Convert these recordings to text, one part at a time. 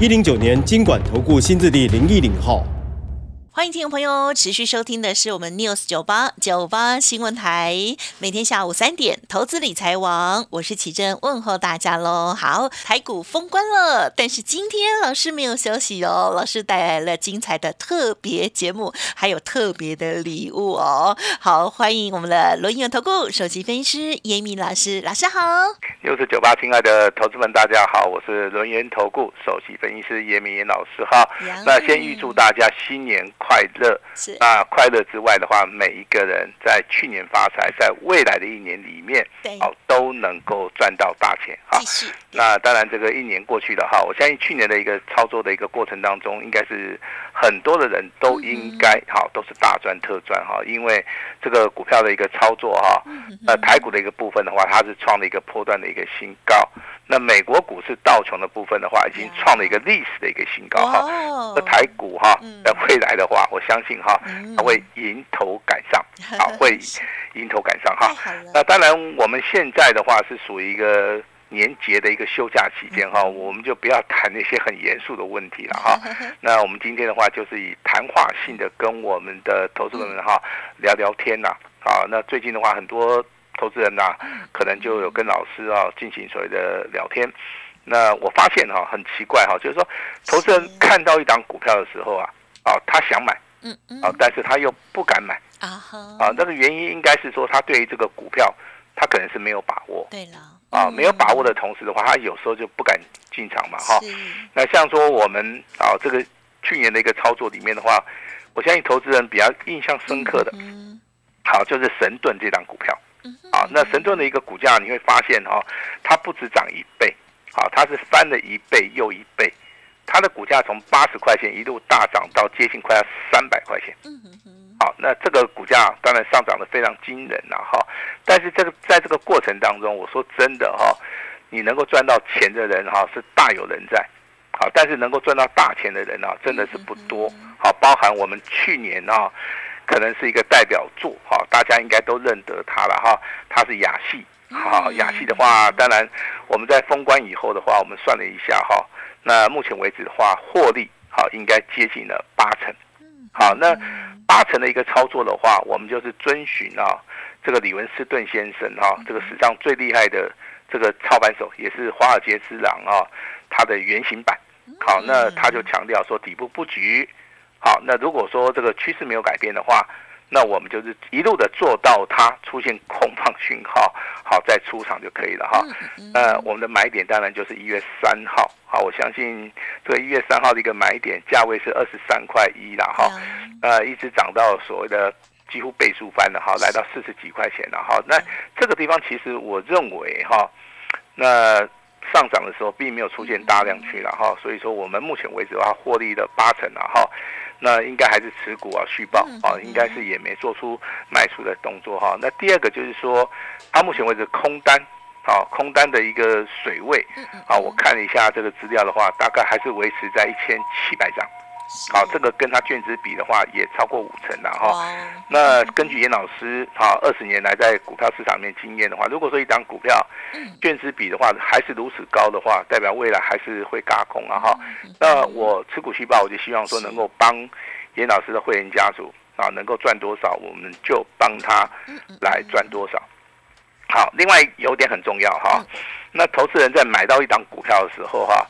一零九年经管投顾新字第零一零号。欢迎听众朋友持续收听的是我们 News 九八九八新闻台，每天下午三点投资理财王，我是奇珍问候大家喽。好，台股封关了，但是今天老师没有休息哦，老师带来了精彩的特别节目，还有特别的礼物哦。好，欢迎我们的轮圆投顾首席分析师严明老师，老师好。News 九八，亲爱的投资们，大家好，我是轮圆投顾首席分析师严明严老师哈。那先预祝大家新年。快乐。是。那，快乐之外的话，每一个人在去年发财，在未来的一年里面，哦，都能够赚到大钱哈。那当然，这个一年过去了哈，我相信去年的一个操作的一个过程当中，应该是很多的人都应该哈，都是大赚特赚哈，因为这个股票的一个操作哈，呃台股的一个部分的话，它是创了一个波段的一个新高。那美国股市道琼的部分的话，已经创了一个历史的一个新高哈。那台股哈，在未来的话，我相信哈，它会迎头赶上，好，会迎头赶上哈。那当然，我们现在的话是属于一个年节的一个休假期间哈，我们就不要谈那些很严肃的问题了哈。那我们今天的话，就是以谈话性的跟我们的投资人哈聊聊天呐。啊，那最近的话，很多。投资人呐，可能就有跟老师啊进行所谓的聊天。那我发现哈，很奇怪哈，就是说，投资人看到一档股票的时候啊，啊，他想买，嗯嗯，啊，但是他又不敢买啊啊，那个原因应该是说，他对于这个股票，他可能是没有把握。对了，啊，没有把握的同时的话，他有时候就不敢进场嘛，哈。那像说我们啊，这个去年的一个操作里面的话，我相信投资人比较印象深刻的，好，就是神盾这档股票。啊，那神盾的一个股价你会发现哈，它不止涨一倍，好，它是翻了一倍又一倍，它的股价从八十块钱一路大涨到接近快要三百块钱。嗯好，那这个股价当然上涨的非常惊人呐哈，但是这个在这个过程当中，我说真的哈，你能够赚到钱的人哈是大有人在，好，但是能够赚到大钱的人啊真的是不多，好，包含我们去年啊。可能是一个代表作哈，大家应该都认得他了哈。他是雅系，好雅戏的话，当然我们在封关以后的话，我们算了一下哈，那目前为止的话，获利好应该接近了八成。好，那八成的一个操作的话，我们就是遵循啊这个李文斯顿先生哈，这个史上最厉害的这个操盘手，也是华尔街之狼啊，他的原型版。好，那他就强调说底部布局。好，那如果说这个趋势没有改变的话，那我们就是一路的做到它出现空方讯号，好再出场就可以了哈。呃，我们的买点当然就是一月三号，好，我相信这个一月三号的一个买点价位是二十三块一了哈，呃，一直涨到所谓的几乎倍数翻了哈，来到四十几块钱了哈。那这个地方其实我认为哈，那上涨的时候并没有出现大量区了哈，所以说我们目前为止的话获利的八成了哈。那应该还是持股啊，续报啊，应该是也没做出卖出的动作哈。那第二个就是说，它目前为止空单，啊，空单的一个水位，啊，我看了一下这个资料的话，大概还是维持在一千七百张。好，这个跟他卷子比的话，也超过五成了哈。那根据严老师好，二十年来在股票市场面经验的话，如果说一档股票卷子比的话还是如此高的话，代表未来还是会嘎空啊哈。那我持股细胞，我就希望说能够帮严老师的会员家族啊，能够赚多少，我们就帮他来赚多少。好，另外有点很重要哈，那投资人在买到一档股票的时候哈，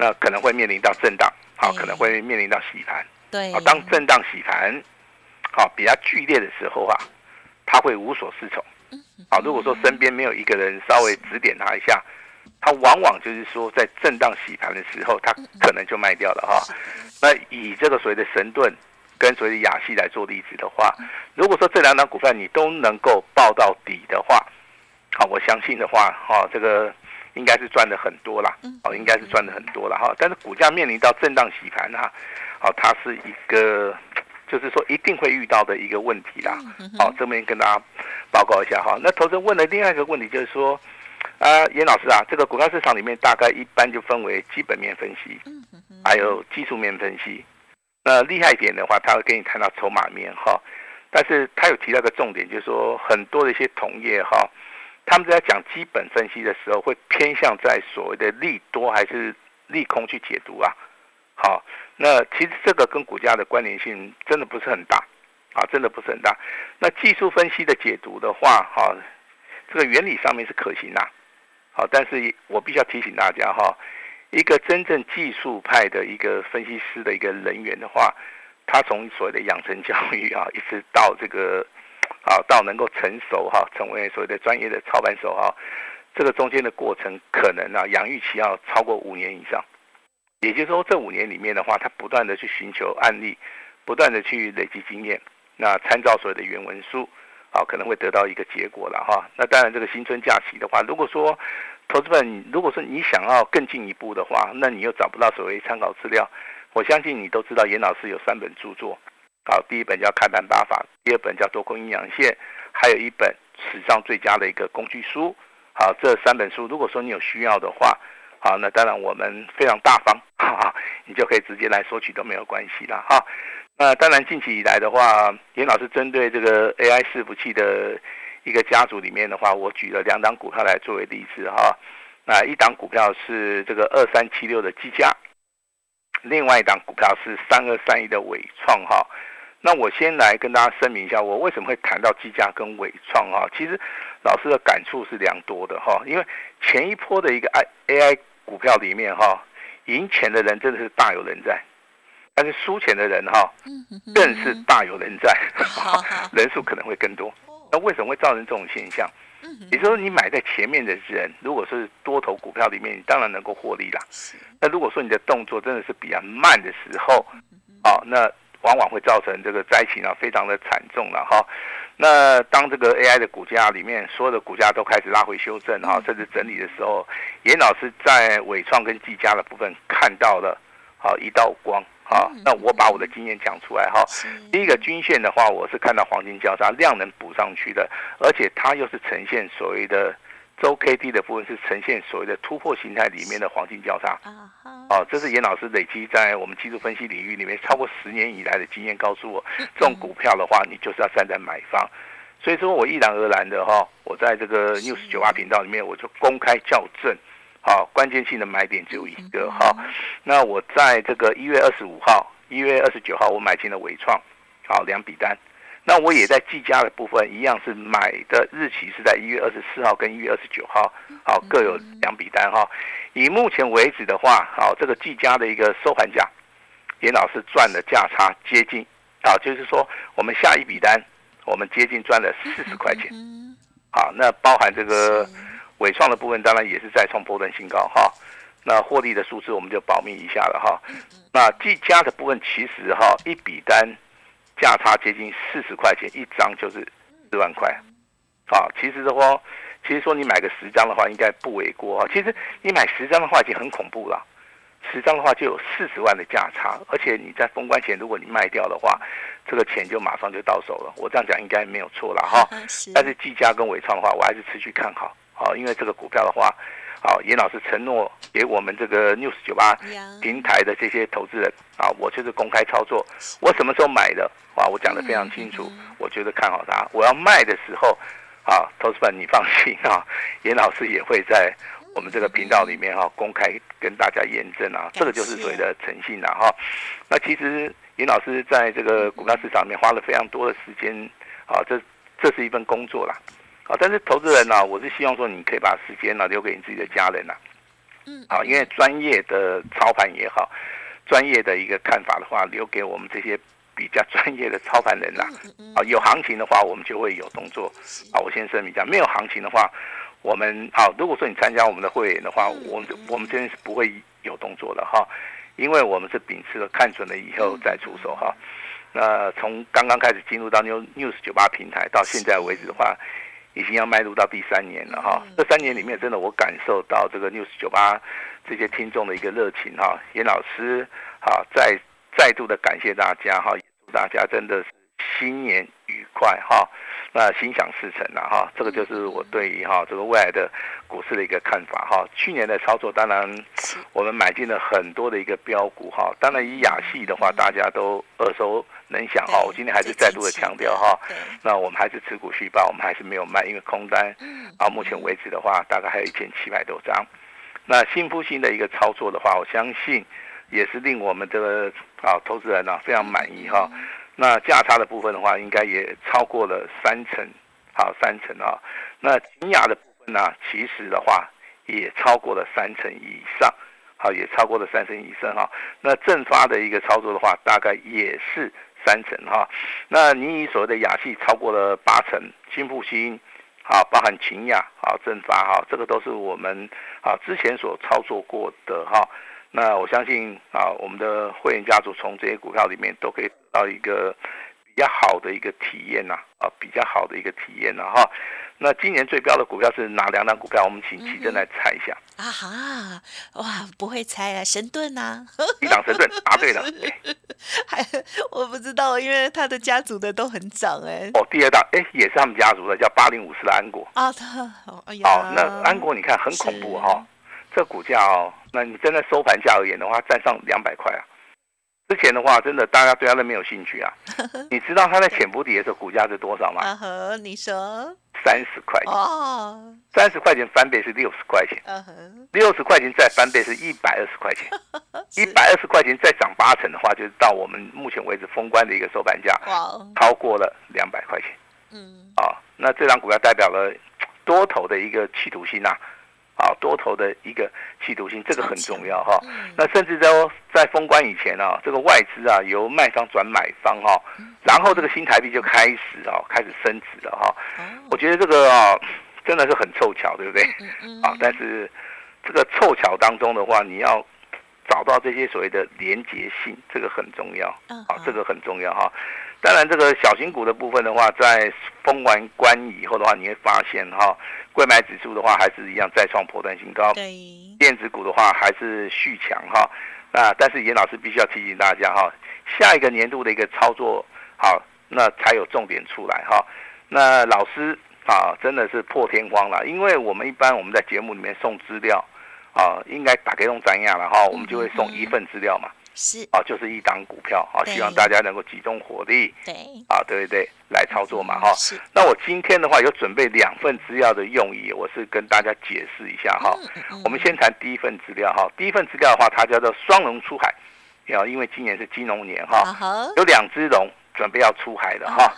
那可能会面临到震荡。好，可能会面临到洗盘。对，当震荡洗盘，好比较剧烈的时候啊，他会无所适从。好，如果说身边没有一个人稍微指点他一下，他往往就是说在震荡洗盘的时候，他可能就卖掉了哈。那以这个所谓的神盾跟所谓的雅西来做例子的话，如果说这两档股票你都能够报到底的话，好，我相信的话，哈，这个应该是赚的很多啦，哦，应该是赚的很多了哈。但是股价面临到震荡洗盘哈，哦，它是一个就是说一定会遇到的一个问题啦。好，这边跟大家报告一下哈。那投资问的另外一个问题就是说，啊，严老师啊，这个股票市场里面大概一般就分为基本面分析，还有技术面分析。那厉害一点的话，他会给你看到筹码面哈。但是他有提到个重点，就是说很多的一些同业哈，他们在讲基本分析的时候，会偏向在所谓的利多还是利空去解读啊。好，那其实这个跟股价的关联性真的不是很大啊，真的不是很大。那技术分析的解读的话，哈，这个原理上面是可行的。好，但是我必须要提醒大家哈，一个真正技术派的一个分析师的一个人员的话。他从所谓的养成教育啊，一直到这个啊，到能够成熟哈，成为所谓的专业的操盘手哈，这个中间的过程可能啊，养育期要超过五年以上。也就是说，这五年里面的话，他不断的去寻求案例，不断的去累积经验，那参照所谓的原文书，啊，可能会得到一个结果了哈。那当然，这个新春假期的话，如果说投资本，如果说你想要更进一步的话，那你又找不到所谓参考资料。我相信你都知道，严老师有三本著作，好，第一本叫《开盘打法》，第二本叫《多空阴阳线》，还有一本史上最佳的一个工具书。好，这三本书，如果说你有需要的话，好，那当然我们非常大方，哈哈，你就可以直接来索取都没有关系了，哈。那当然近期以来的话，严老师针对这个 AI 伺服器的一个家族里面的话，我举了两档股票来作为例子，哈。那一档股票是这个二三七六的技嘉。另外一档股票是三二三一的伟创哈，那我先来跟大家声明一下，我为什么会谈到技嘉跟伟创哈？其实老师的感触是良多的哈，因为前一波的一个 I A I 股票里面哈，赢钱的人真的是大有人在，但是输钱的人哈，更是大有人在，人数可能会更多。那为什么会造成这种现象？也就是说，你买在前面的人，如果是多头股票里面，你当然能够获利啦。那如果说你的动作真的是比较慢的时候，啊，那往往会造成这个灾情啊，非常的惨重了哈。那当这个 AI 的股价里面所有的股价都开始拉回修正哈，甚至整理的时候，严老师在伟创跟技嘉的部分看到了好一道光。好，那我把我的经验讲出来哈。第一个均线的话，我是看到黄金交叉量能补上去的，而且它又是呈现所谓的周 K D 的部分是呈现所谓的突破形态里面的黄金交叉。哦，这是严老师累积在我们技术分析领域里面超过十年以来的经验，告诉我这种股票的话，你就是要站在买方。所以说我毅然而然的哈，我在这个 News 九八频道里面，我就公开校正。好，关键性的买点只有一个哈。那我在这个一月二十五号、一月二十九号，我买进了伟创，好两笔单。那我也在计价的部分一样是买的日期是在一月二十四号跟一月二十九号，好各有两笔单哈。以目前为止的话，好这个计价的一个收盘价，严老师赚的价差接近，啊，就是说我们下一笔单，我们接近赚了四十块钱。好，那包含这个。伟创的部分当然也是再创波段新高哈，那获利的数字我们就保密一下了哈。那技嘉的部分其实哈一笔单价差接近四十块钱一张就是四万块，啊，其实的话，其实说你买个十张的话应该不为过啊。其实你买十张的话已经很恐怖了，十张的话就有四十万的价差，而且你在封关前如果你卖掉的话，这个钱就马上就到手了。我这样讲应该没有错了哈。但是技嘉跟伟创的话，我还是持续看好。好，因为这个股票的话，好，严老师承诺给我们这个 news 九八平台的这些投资人啊，我就是公开操作，我什么时候买的啊？我讲的非常清楚，我觉得看好它。我要卖的时候，啊，投资们你放心啊，严老师也会在我们这个频道里面哈公开跟大家验证啊，这个就是所谓的诚信了哈。那其实严老师在这个股票市场里面花了非常多的时间啊，这这是一份工作啦。啊，但是投资人呢，我是希望说，你可以把时间呢留给你自己的家人呐。嗯，好，因为专业的操盘也好，专业的一个看法的话，留给我们这些比较专业的操盘人呐。啊，有行情的话，我们就会有动作。啊，我先声明一下，没有行情的话，我们好，如果说你参加我们的会员的话，我们我们这边是不会有动作的哈，因为我们是秉持了看准了以后再出手哈。那从刚刚开始进入到 New News 九八平台到现在为止的话。已经要迈入到第三年了哈。这三年里面，真的我感受到这个 news 九八这些听众的一个热情哈。严老师好，再再度的感谢大家哈，祝大家真的是新年愉快哈。那心想事成了哈，这个就是我对于哈这个未来的股市的一个看法哈。去年的操作，当然我们买进了很多的一个标股哈。当然以亚系的话，大家都耳熟能想哈。我今天还是再度的强调哈，那我们还是持股续报，我们还是没有卖，因为空单啊，目前为止的话，大概还有一千七百多张。那新复兴的一个操作的话，我相信也是令我们这个啊投资人呢非常满意哈。那价差的部分的话，应该也超过了三成，好三成啊。那金雅的部分呢，其实的话也超过了三成以上，好也超过了三成以上哈。那正发的一个操作的话，大概也是三层哈。那你以所谓的雅系超过了八成，新复兴，好包含秦雅，好正发哈，这个都是我们啊之前所操作过的哈。那我相信啊，我们的会员家族从这些股票里面都可以得到一个比较好的一个体验呐，啊，比较好的一个体验呐哈。那今年最标的股票是哪两档股票？我们请奇珍来猜一下。啊哈，哇，不会猜啊，神盾呐。一档神盾答对了。还我不知道，因为他的家族的都很涨哎。哦，第二档哎，也是他们家族的，叫八零五四的安国。啊，他，哎呀。哦，那安国你看很恐怖哈。这股价哦，那你真的收盘价而言的话，站上两百块啊。之前的话，真的大家对它都没有兴趣啊。你知道它在潜伏底的时候股价是多少吗？啊呵，你说。三十块钱。哦，三十块钱翻倍是六十块钱，六十块钱再翻倍是一百二十块钱，一百二十块钱再涨八成的话，就是到我们目前为止封关的一个收盘价，哇，超过了两百块钱，嗯，啊，那这张股票代表了多头的一个企图心呐。啊，多头的一个企图心，这个很重要哈。那甚至在在封关以前啊，这个外资啊由卖方转买方哈，然后这个新台币就开始啊开始升值了哈。我觉得这个啊真的是很凑巧，对不对？啊，但是这个凑巧当中的话，你要找到这些所谓的连结性，这个很重要。啊，这个很重要哈。当然，这个小型股的部分的话，在封完关以后的话，你会发现哈，贵买指数的话还是一样再创破断新高。对。电子股的话还是续强哈。那但是严老师必须要提醒大家哈，下一个年度的一个操作好，那才有重点出来哈。那老师啊，真的是破天荒了，因为我们一般我们在节目里面送资料啊，应该打开用怎样了哈，我们就会送一份资料嘛。是啊，就是一档股票啊，希望大家能够集中火力，对啊，对对对，来操作嘛哈。是。那我今天的话有准备两份资料的用意，我是跟大家解释一下哈。我们先谈第一份资料哈，第一份资料的话，它叫做双龙出海，啊，因为今年是金龙年哈，有两只龙准备要出海的哈。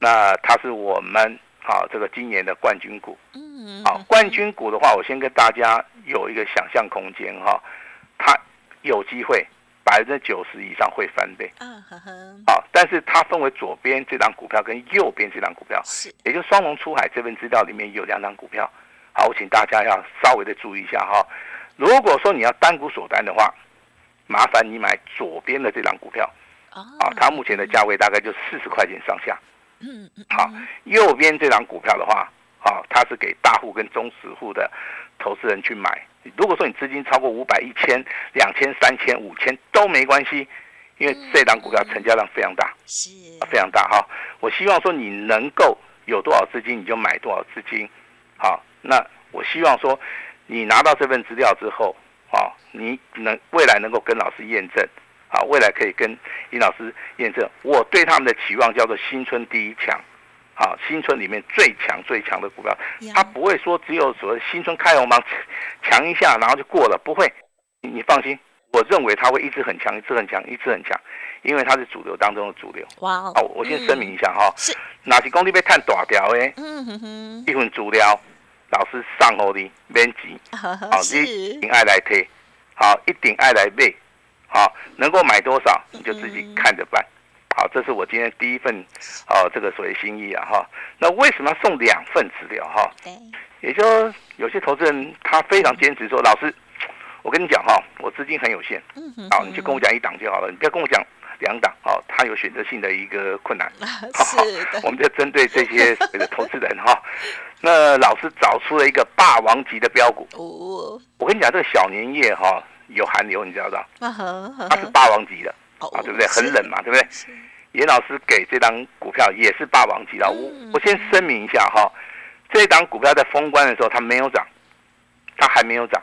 那它是我们啊这个今年的冠军股。嗯。好，冠军股的话，我先跟大家有一个想象空间哈，它有机会。百分之九十以上会翻倍，嗯哼哼，好，但是它分为左边这张股票跟右边这张股票，是，也就双龙出海这份资料里面有两张股票，好，我请大家要稍微的注意一下哈。如果说你要单股锁单的话，麻烦你买左边的这张股票，啊，它目前的价位大概就四十块钱上下，嗯嗯，好，右边这张股票的话，啊，它是给大户跟中实户的投资人去买。如果说你资金超过五百、一千、两千、三千、五千都没关系，因为这档股票成交量非常大，是非常大哈。我希望说你能够有多少资金你就买多少资金，好。那我希望说你拿到这份资料之后，啊，你能未来能够跟老师验证，啊，未来可以跟尹老师验证。我对他们的期望叫做新春第一强。啊，新春里面最强最强的股票，它不会说只有所谓新春开红盘 强一下，然后就过了，不会。你放心，我认为它会一直很强，一直很强，一直很强，因为它是主流当中的主流。哇哦！好，我先声明一下哈，是哪些工地被探大条诶？嗯哼哼，一份主料，老师上 好的免急，好，你一定爱来推，好，一定爱来买，好，能够买多少你就自己看着办。好，这是我今天第一份，哦，这个所谓心意啊，哈。那为什么要送两份资料哈？对，也就有些投资人他非常坚持说，老师，我跟你讲哈，我资金很有限，嗯哼，好，你就跟我讲一档就好了，你不要跟我讲两档哦，它有选择性的一个困难。是的，我们就针对这些的投资人哈，那老师找出了一个霸王级的标股。哦，我跟你讲，这个小年夜哈有寒流，你知道不知道？它是霸王级的啊，对不对？很冷嘛，对不对？严老师给这张股票也是霸王级的。我我先声明一下哈，这档股票在封关的时候它没有涨，它还没有涨。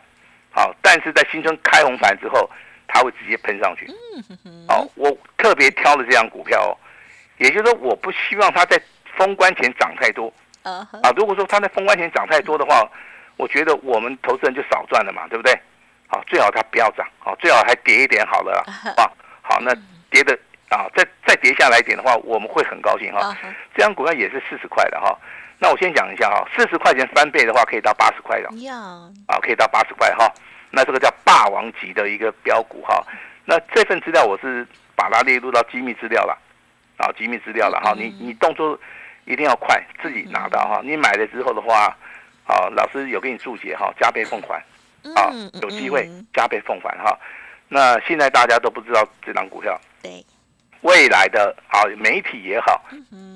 好，但是在新春开红盘之后，它会直接喷上去。好，我特别挑了这张股票哦，也就是说，我不希望它在封关前涨太多。啊，如果说它在封关前涨太多的话，我觉得我们投资人就少赚了嘛，对不对？好，最好它不要涨，好，最好还跌一点好了。啊，好，那跌的啊，再再跌下来一点的话，我们会很高兴哈。这张股票也是四十块的哈。那我先讲一下哈，四十块钱翻倍的话，可以到八十块的。啊，可以到八十块哈。那这个叫霸王级的一个标股哈，那这份资料我是把它列入到机密资料了，啊，机密资料了哈，你你动作一定要快，自己拿到哈，你买了之后的话，啊，老师有给你注解哈，加倍奉还，啊，有机会加倍奉还哈。那现在大家都不知道这张股票，对，未来的啊媒体也好，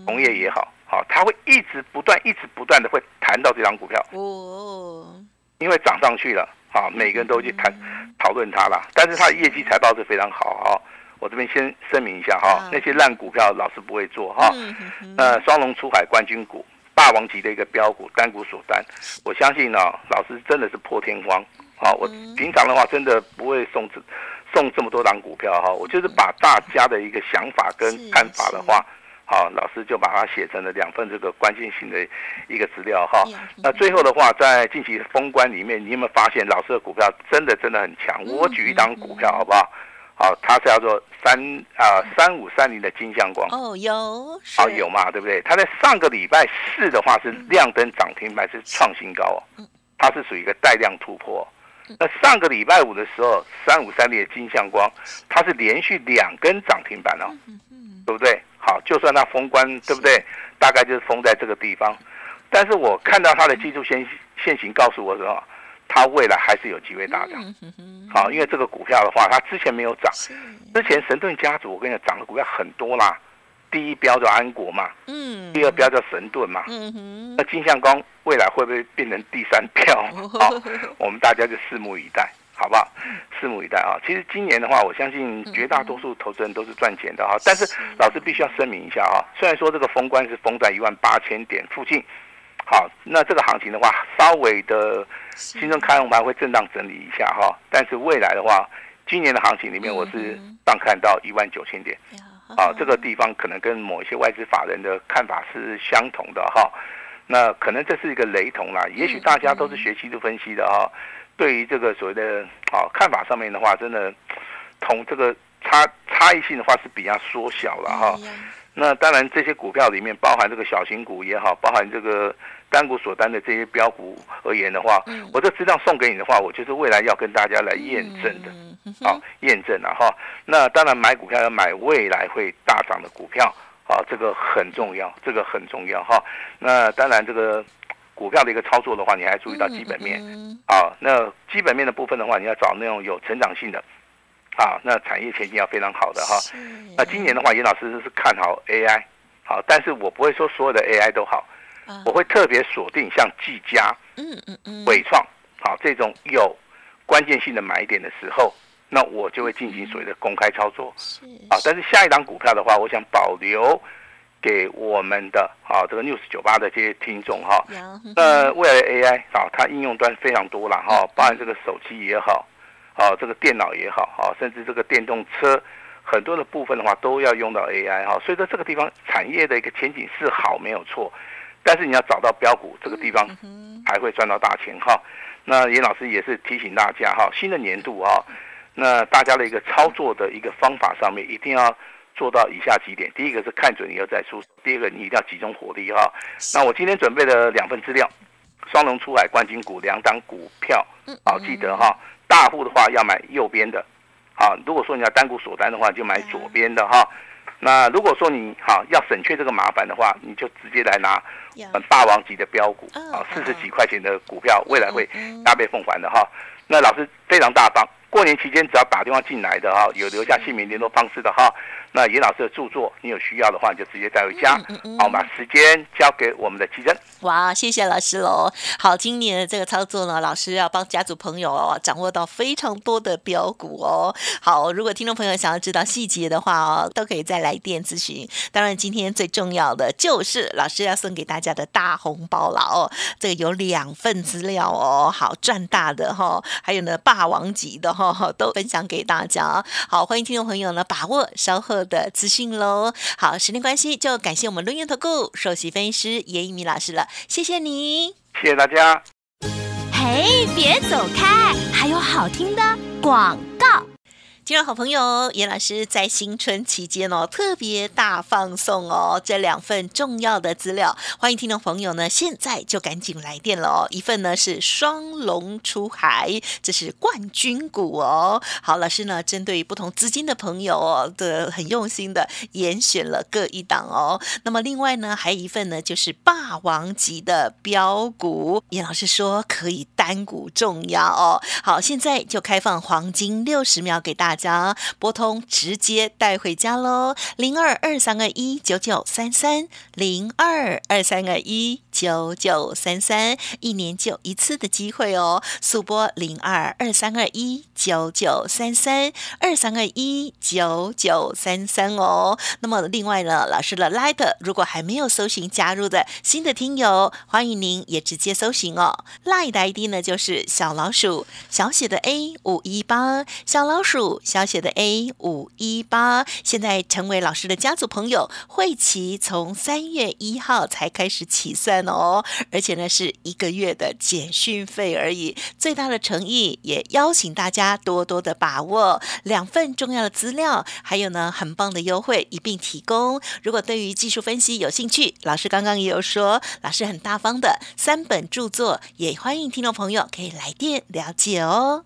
工业也好，好，它会一直不断、一直不断的会谈到这张股票，哦，因为涨上去了。好，每个人都去谈讨论它了，但是它的业绩财报是非常好哈。我这边先声明一下哈，那些烂股票老师不会做哈。呃，双龙出海冠军股，霸王级的一个标股，单股锁单，我相信呢，老师真的是破天荒。好，我平常的话真的不会送这送这么多档股票哈，我就是把大家的一个想法跟看法的话。好，老师就把它写成了两份这个关键性的一个资料哈。那最后的话，在近期封关里面，你有没有发现老师的股票真的真的很强？我举一档股票好不好？好，它是叫做三啊三五三零的金相光。哦，有。好，有嘛？对不对？它在上个礼拜四的话是亮灯涨停板，是创新高哦。它是属于一个带量突破。那上个礼拜五的时候，三五三零的金相光，它是连续两根涨停板哦，对不对？好，就算它封关，对不对？大概就是封在这个地方。但是我看到它的技术线线型告诉我说，它未来还是有机会大涨。好，因为这个股票的话，它之前没有涨。之前神盾家族，我跟你讲，涨的股票很多啦。第一标叫安国嘛，嗯，第二标叫神盾嘛，嗯哼。那金相光未来会不会变成第三标？好，我们大家就拭目以待。好不好？拭目以待啊！其实今年的话，我相信绝大多数投资人都是赚钱的哈。但是老师必须要声明一下啊，虽然说这个封关是封在一万八千点附近，好，那这个行情的话，稍微的新春开红盘会震荡整理一下哈。但是未来的话，今年的行情里面，我是上看到一万九千点，啊，这个地方可能跟某一些外资法人的看法是相同的哈。那可能这是一个雷同啦，也许大家都是学技术分析的哈。对于这个所谓的啊看法上面的话，真的同这个差差异性的话是比较缩小了哈。那当然这些股票里面包含这个小型股也好，包含这个单股所单的这些标股而言的话，我这资料送给你的话，我就是未来要跟大家来验证的，好验证了哈。那当然买股票要买未来会大涨的股票啊，这个很重要，这个很重要哈。那当然这个。股票的一个操作的话，你还注意到基本面啊？那基本面的部分的话，你要找那种有成长性的啊，那产业前景要非常好的哈。那今年的话，严老师是看好 AI 好，但是我不会说所有的 AI 都好，我会特别锁定像技嘉、嗯嗯嗯、伟创好这种有关键性的买点的时候，那我就会进行所谓的公开操作啊。但是下一档股票的话，我想保留。给我们的啊这个 news 九八的这些听众哈，那未来的 AI 啊，它应用端非常多了哈，包含这个手机也好，啊这个电脑也好，啊甚至这个电动车很多的部分的话都要用到 AI 哈，所以说这个地方产业的一个前景是好没有错，但是你要找到标股这个地方还会赚到大钱哈。那严老师也是提醒大家哈，新的年度哈，那大家的一个操作的一个方法上面一定要。做到以下几点，第一个是看准以后再出，第二个你一定要集中火力哈。那我今天准备了两份资料，双龙出海冠军股两档股票，好记得哈。大户的话要买右边的，好，如果说你要单股锁单的话，就买左边的哈。那如果说你好要省却这个麻烦的话，你就直接来拿霸王级的标股啊，四十几块钱的股票，未来会加倍奉还的哈。那老师非常大方，过年期间只要打电话进来的哈，有留下姓名、联络方式的哈。那严老师的著作，你有需要的话，你就直接带回家。好，把时间交给我们的奇珍。哇，谢谢老师喽。好，今年的这个操作呢，老师要帮家族朋友哦掌握到非常多的标股哦。好，如果听众朋友想要知道细节的话哦，都可以再来电咨询。当然，今天最重要的就是老师要送给大家的大红包了哦。这个有两份资料哦，好赚大的哈，还有呢霸王级的哈，都分享给大家。好，欢迎听众朋友呢把握稍后。的资讯喽，好，时间关系就感谢我们录音投顾首席分析师严一鸣老师了，谢谢你，谢谢大家。嘿，别走开，还有好听的广今日好朋友严老师在新春期间哦，特别大放送哦，这两份重要的资料，欢迎听众朋友呢，现在就赶紧来电了哦。一份呢是双龙出海，这是冠军股哦。好，老师呢针对不同资金的朋友哦，的很用心的严选了各一档哦。那么另外呢，还有一份呢就是霸王级的标股，严老师说可以单股重压哦。好，现在就开放黄金六十秒给大。大家拨通直接带回家喽，零二二三二一九九三三，零二二三二一九九三三，一年就一次的机会哦，速拨零二二三二一九九三三，二三二一九九三三哦。那么另外呢，老师的 Light 如果还没有搜寻加入的新的听友，欢迎您也直接搜寻哦。Light 的 ID 呢就是小老鼠小写的 A 五一八，小老鼠。小写的 A 五一八，现在成为老师的家族朋友，会期从三月一号才开始起算哦，而且呢是一个月的简讯费而已，最大的诚意也邀请大家多多的把握两份重要的资料，还有呢很棒的优惠一并提供。如果对于技术分析有兴趣，老师刚刚也有说，老师很大方的三本著作，也欢迎听众朋友可以来电了解哦。